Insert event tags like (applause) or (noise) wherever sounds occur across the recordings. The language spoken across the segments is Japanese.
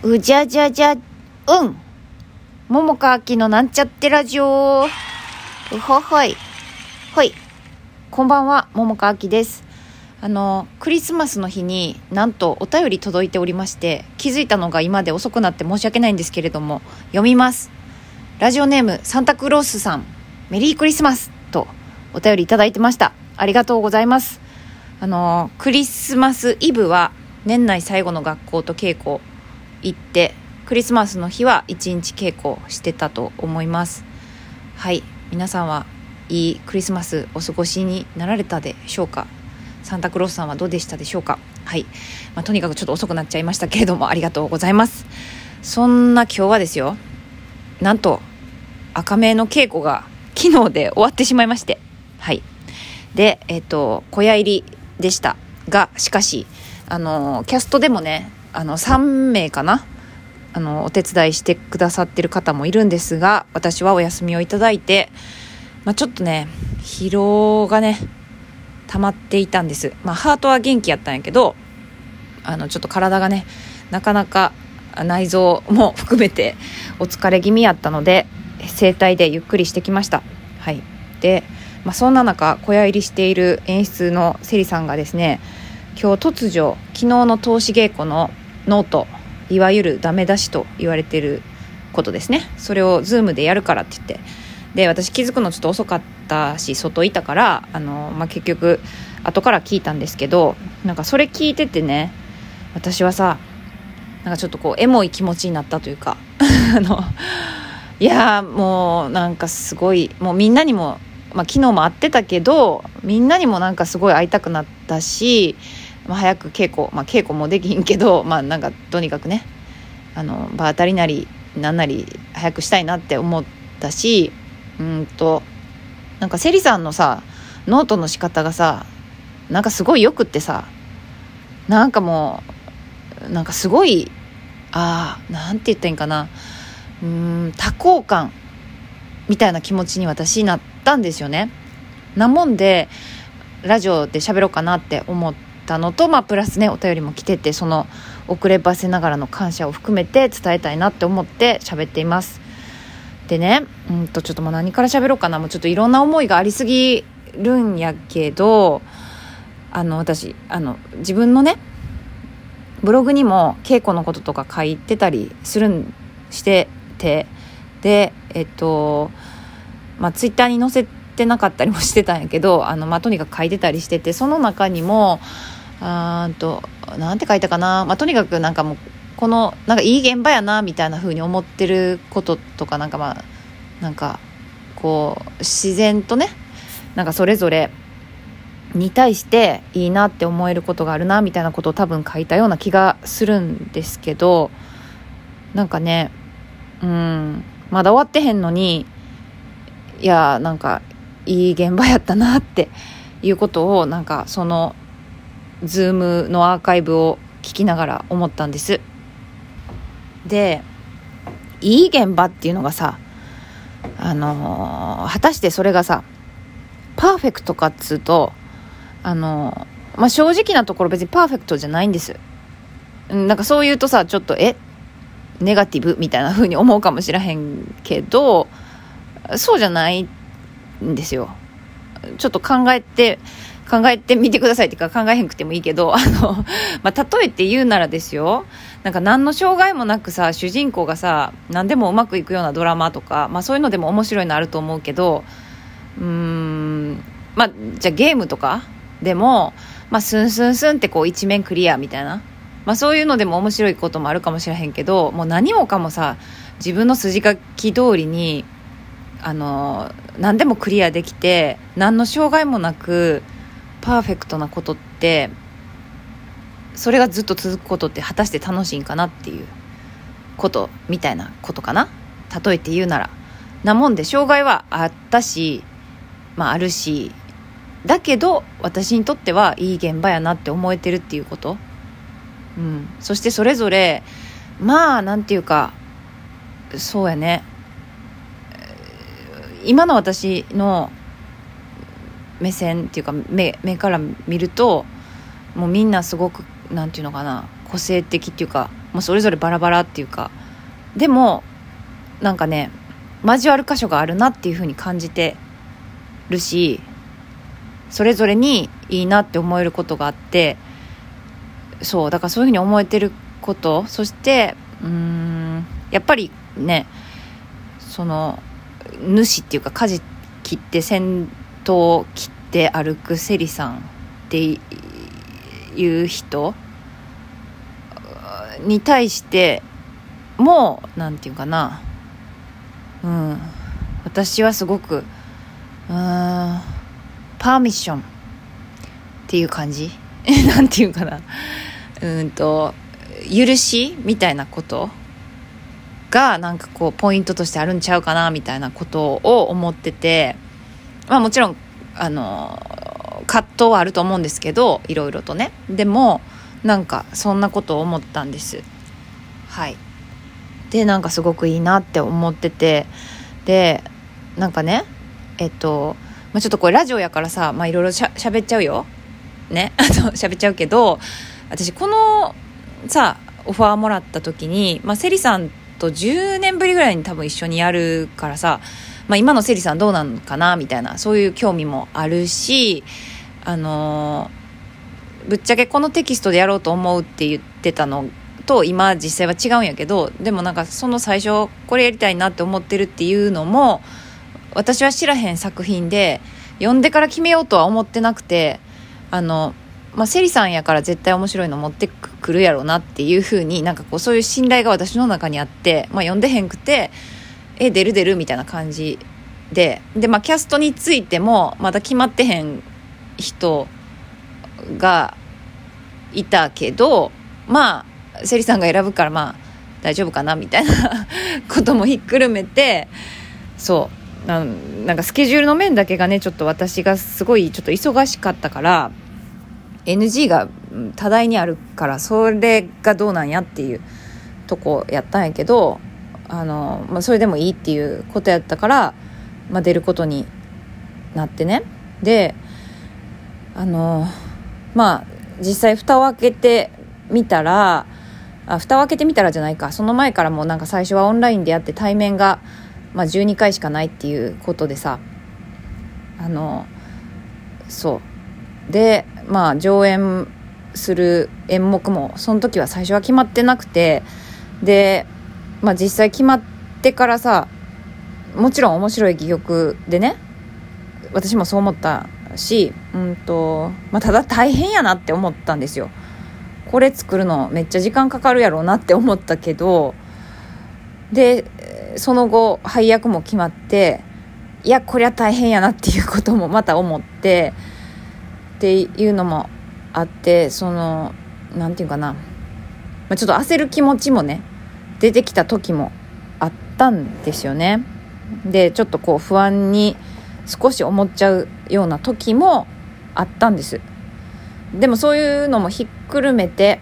うじゃじゃじゃ、うん。桃川あきのなんちゃってラジオ。うほほい。ほい。こんばんは、桃川あきです。あの、クリスマスの日になんとお便り届いておりまして、気づいたのが今で遅くなって申し訳ないんですけれども、読みます。ラジオネームサンタクロースさん、メリークリスマスとお便りいただいてました。ありがとうございます。あの、クリスマスイブは年内最後の学校と稽古行って、クリスマスの日は一日稽古してたと思います。はい。皆さんはいいクリスマスお過ごしになられたでしょうか？サンタクロースさんはどうでしたでしょうか？はい。まあ、とにかくちょっと遅くなっちゃいましたけれども、ありがとうございます。そんな今日はですよ、なんと、赤目の稽古が昨日で終わってしまいまして、はい。で、えっ、と、小屋入りでしたが、しかし、あの、キャストでもね、あの、3名かな？あの、お手伝いしてくださってる方もいるんですが、私はお休みをいただいて、まあ、ちょっとね、疲労がね、溜まっていたんです。まあ、ハートは元気やったんやけど、あの、ちょっと体がね、なかなか内臓も含めてお疲れ気味やったので、整体でゆっくりしてきました。はい。で、まあ、そんな中、小屋入りしている演出のセリさんがですね、今日突如、昨日の通し稽古のノート、いわゆるダメ出しと言われてることですね。それを Zoomでやるからって言って、で私気づくのちょっと遅かったし外いたからあの、まあ、結局後から聞いたんですけどなんかそれ聞いててね私はさなんかちょっとこうエモい気持ちになったというか (laughs) あのいやもうなんかすごいもうみんなにも、まあ、昨日も会ってたけどみんなにもなんかすごい会いたくなったし、まあ、早く稽古、まあ、稽古もできんけどまあなんかとにかくねあの場当たりなりなんなり早くしたいなって思ったしうんとなんかセリさんのさノートの仕方がさなんかすごいよくってさなんかもうなんかすごいああなんて言ったんかなうん多幸感みたいな気持ちに私なったんですよね。なもんでラジオで喋ろうかなって思ってたのとまあプラスねお便りも来ててその遅ればせながらの感謝を含めて伝えたいなって思って喋っていますでね、うんと、ちょっともう何から喋ろうかな。もうちょっといろんな思いがありすぎるんやけど、あの、私、あの、自分のね、ブログにも稽古のこととか書いてたりするん、してて、で、えっと、まあ、ツイッターに載せてなかったりもしてたんやけど、あの、まあ、とにかく書いてたりしてて、その中にも、あと、なんて書いたかな。まあ、とにかくなんかもう、このなんかいい現場やなみたいな風に思ってることとかなんかまあなんかこう自然とねなんかそれぞれに対していいなって思えることがあるなみたいなことを多分書いたような気がするんですけどなんかねうんまだ終わってへんのにいやなんかいい現場やったなっていうことをなんかそのズームのアーカイブを聞きながら思ったんです。でいい現場っていうのがさあのー、果たしてそれがさパーフェクトかっつうとあのー、まあ、正直なところ別にパーフェクトじゃないんです。なんかそう言うとさちょっとえ？ネガティブみたいな風に思うかもしれへんけどそうじゃないんですよ。ちょっと考えて考えてみてくださいっていうか考えへんくてもいいけど、あの、(laughs) まあ、例えて言うならですよ、なんか何の障害もなくさ、主人公がさ、何でもうまくいくようなドラマとか、まあそういうのでも面白いのあると思うけど、うーん、まあ、じゃあゲームとかでも、まあスンスンスンってこう一面クリアみたいな。まあそういうのでも面白いこともあるかもしれへんけど、もう何もかもさ、自分の筋書き通りに、あの、何でもクリアできて、何の障害もなく、パーフェクトなことってそれがずっと続くことって果たして楽しいんかなっていうことみたいなことかな。例えて言うなら。なもんで障害はあったしまああるしだけど私にとってはいい現場やなって思えてるっていうこと。うん。そしてそれぞれまあなんていうかそうやね。今の私の目線っていうか目目から見るともうみんなすごくなんていうのかな個性的っていうかもうそれぞれバラバラっていうかでもなんかね交わる箇所があるなっていうふうに感じてるしそれぞれにいいなって思えることがあってそうだからそういうふうに思えてることそしてうんやっぱりねその主っていうか舵切って先頭切って歩くセリさんっていう人に対してもう何て言うかな。うん。私はすごくうんパーミッションっていう感じ？(laughs) なんていうかな。うんと許しみたいなことがなんかこうポイントとしてあるんちゃうかなみたいなことを思ってて。まあもちろんあの葛藤はあると思うんですけどいろいろとね。でもなんかそんなことを思ったんです。はい。でなんかすごくいいなって思ってて。でなんかねえっと、まあ、ちょっとこれラジオやからさまあいろいろしゃべっちゃうよ。ね。(laughs) あと喋っちゃうけど私このさオファーもらった時に、まあ、セリさんと10年ぶりぐらいに多分一緒にやるからさ、まあ、今のセリさんどうなのかなみたいなそういう興味もあるしあの、ぶっちゃけこのテキストでやろうと思うって言ってたのと今実際は違うんやけどでもなんかその最初これやりたいなって思ってるっていうのも私は知らへん作品で読んでから決めようとは思ってなくてあのまあ、セリさんやから絶対面白いの持ってくるやろうなっていうふうになんかこうそういう信頼が私の中にあって、まあ、読んでへんくてえ出る出るみたいな感じで。で、まあ、キャストについてもまだ決まってへん人がいたけどまあセリさんが選ぶからまあ大丈夫かなみたいな (laughs) こともひっくるめてそう。なんかスケジュールの面だけがねちょっと私がすごいちょっと忙しかったから NG が多大にあるからそれがどうなんやっていうとこやったんやけどあの、まあ、それでもいいっていうことやったから、まあ、出ることになってね。であのまあ実際蓋を開けてみたらあ蓋を開けてみたらじゃないか。その前からもなんか最初はオンラインでやって対面が、まあ、12回しかないっていうことでさ。あのそう。でまあ上演する演目もその時は最初は決まってなくて。で、まあ、実際決まってからさもちろん面白い戯曲でね私もそう思ったし、うんとまあ、ただ大変やなって思ったんですよ。これ作るのめっちゃ時間かかるやろうなって思ったけどでその後配役も決まっていやこりゃ大変やなっていうこともまた思ってっていうのもあってその何て言うかな、まあ、ちょっと焦る気持ちもね出てきた時もあったんですよね。でちょっとこう不安に少し思っちゃうような時もあったんです。でもそういうのもひっくるめて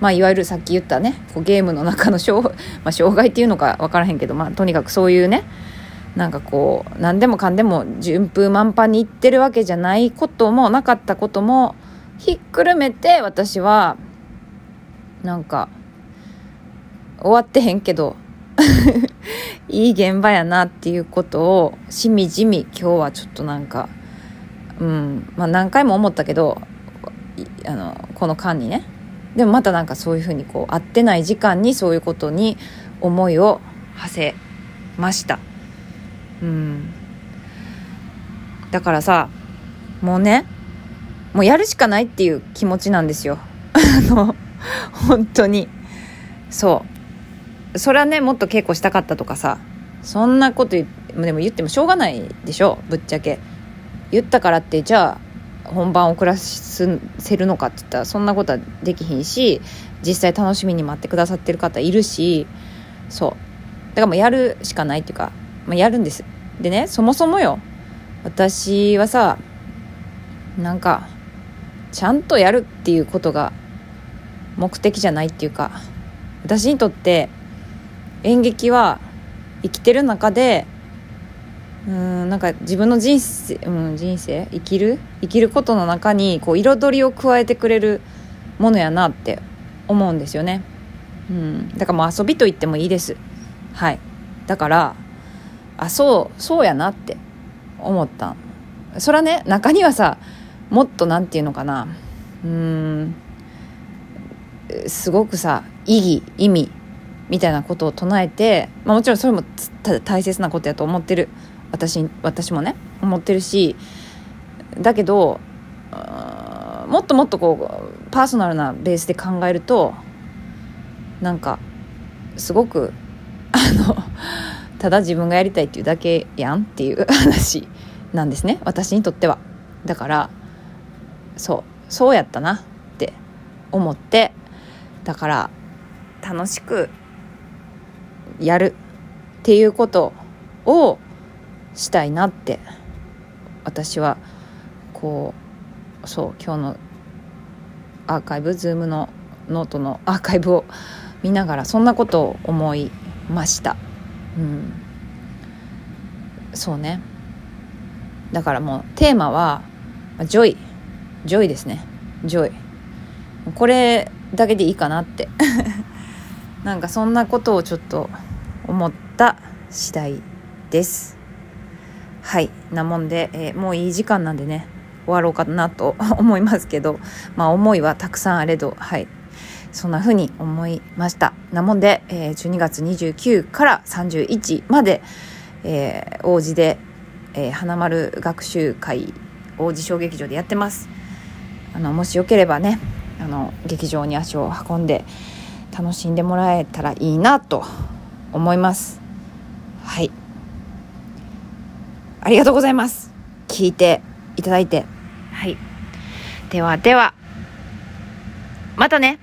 まあ、いわゆるさっき言ったねこうゲームの中の障, (laughs) まあ、障害っていうのか分からへんけど、まあ、とにかくそういうねなんかこう何でもかんでも順風満帆にいってるわけじゃないこともなかったこともひっくるめて私はなんか終わってへんけど (laughs) いい現場やなっていうことをしみじみ今日はちょっとなんかうんまあ何回も思ったけどあのこの間にね。でもまたなんかそういうふうにこう会ってない時間にそういうことに思いを馳せました。うん。だからさもうねもうやるしかないっていう気持ちなんですよ。(laughs) あの本当に。そう。それはねもっと稽古したかったとかさ。そんなことでも言ってもしょうがないでしょ。ぶっちゃけ。言ったからってじゃあ本番遅らせるのかって言ったらそんなことはできひんし実際楽しみに待ってくださってる方いるしそう。だからもうやるしかないっていうかまあ、やるんです。でねそもそもよ。私はさなんかちゃんとやるっていうことが目的じゃないっていうか私にとって演劇は生きてる中でうんなんか自分の人生、うん、人生？生きる？生きることの中にこう彩りを加えてくれるものやなって思うんですよね。うん、だからもう遊びと言ってもいいです。はい。だからあそうそうやなって思ったそれはね中にはさもっとなんていうのかな。うん。すごくさ意義意味みたいなことを唱えて、まあ、もちろんそれも大切なことやと思ってる。私私もね思ってるしだけどもっともっとこうパーソナルなベースで考えるとなんかすごくあのただ自分がやりたいっていうだけやんっていう (laughs) 話なんですね。私にとっては。だからそうそうやったなって思ってだから楽しくやるっていうことをしたいなって私はこうそう今日のアーカイブ Zoom のノートのアーカイブを見ながらそんなことを思いました。うん。そうね。だからもうテーマは joy。joy ですね。 joy。これだけでいいかなって。(laughs) なんかそんなことをちょっと思った次第です。はいなもんで、えー、もういい時間なんでね終わろうかなと (laughs) 思いますけどまあ思いはたくさんあれどはいそんな風に思いました。なもんで、えー、12月29から31まで、えー、王子で、えー、花丸学習会王子小劇場でやってます。あのもしよければねあの劇場に足を運んで楽しんでもらえたらいいなと思います。はい。ありがとうございます。聞いていただいて。はい。ではでは。またね。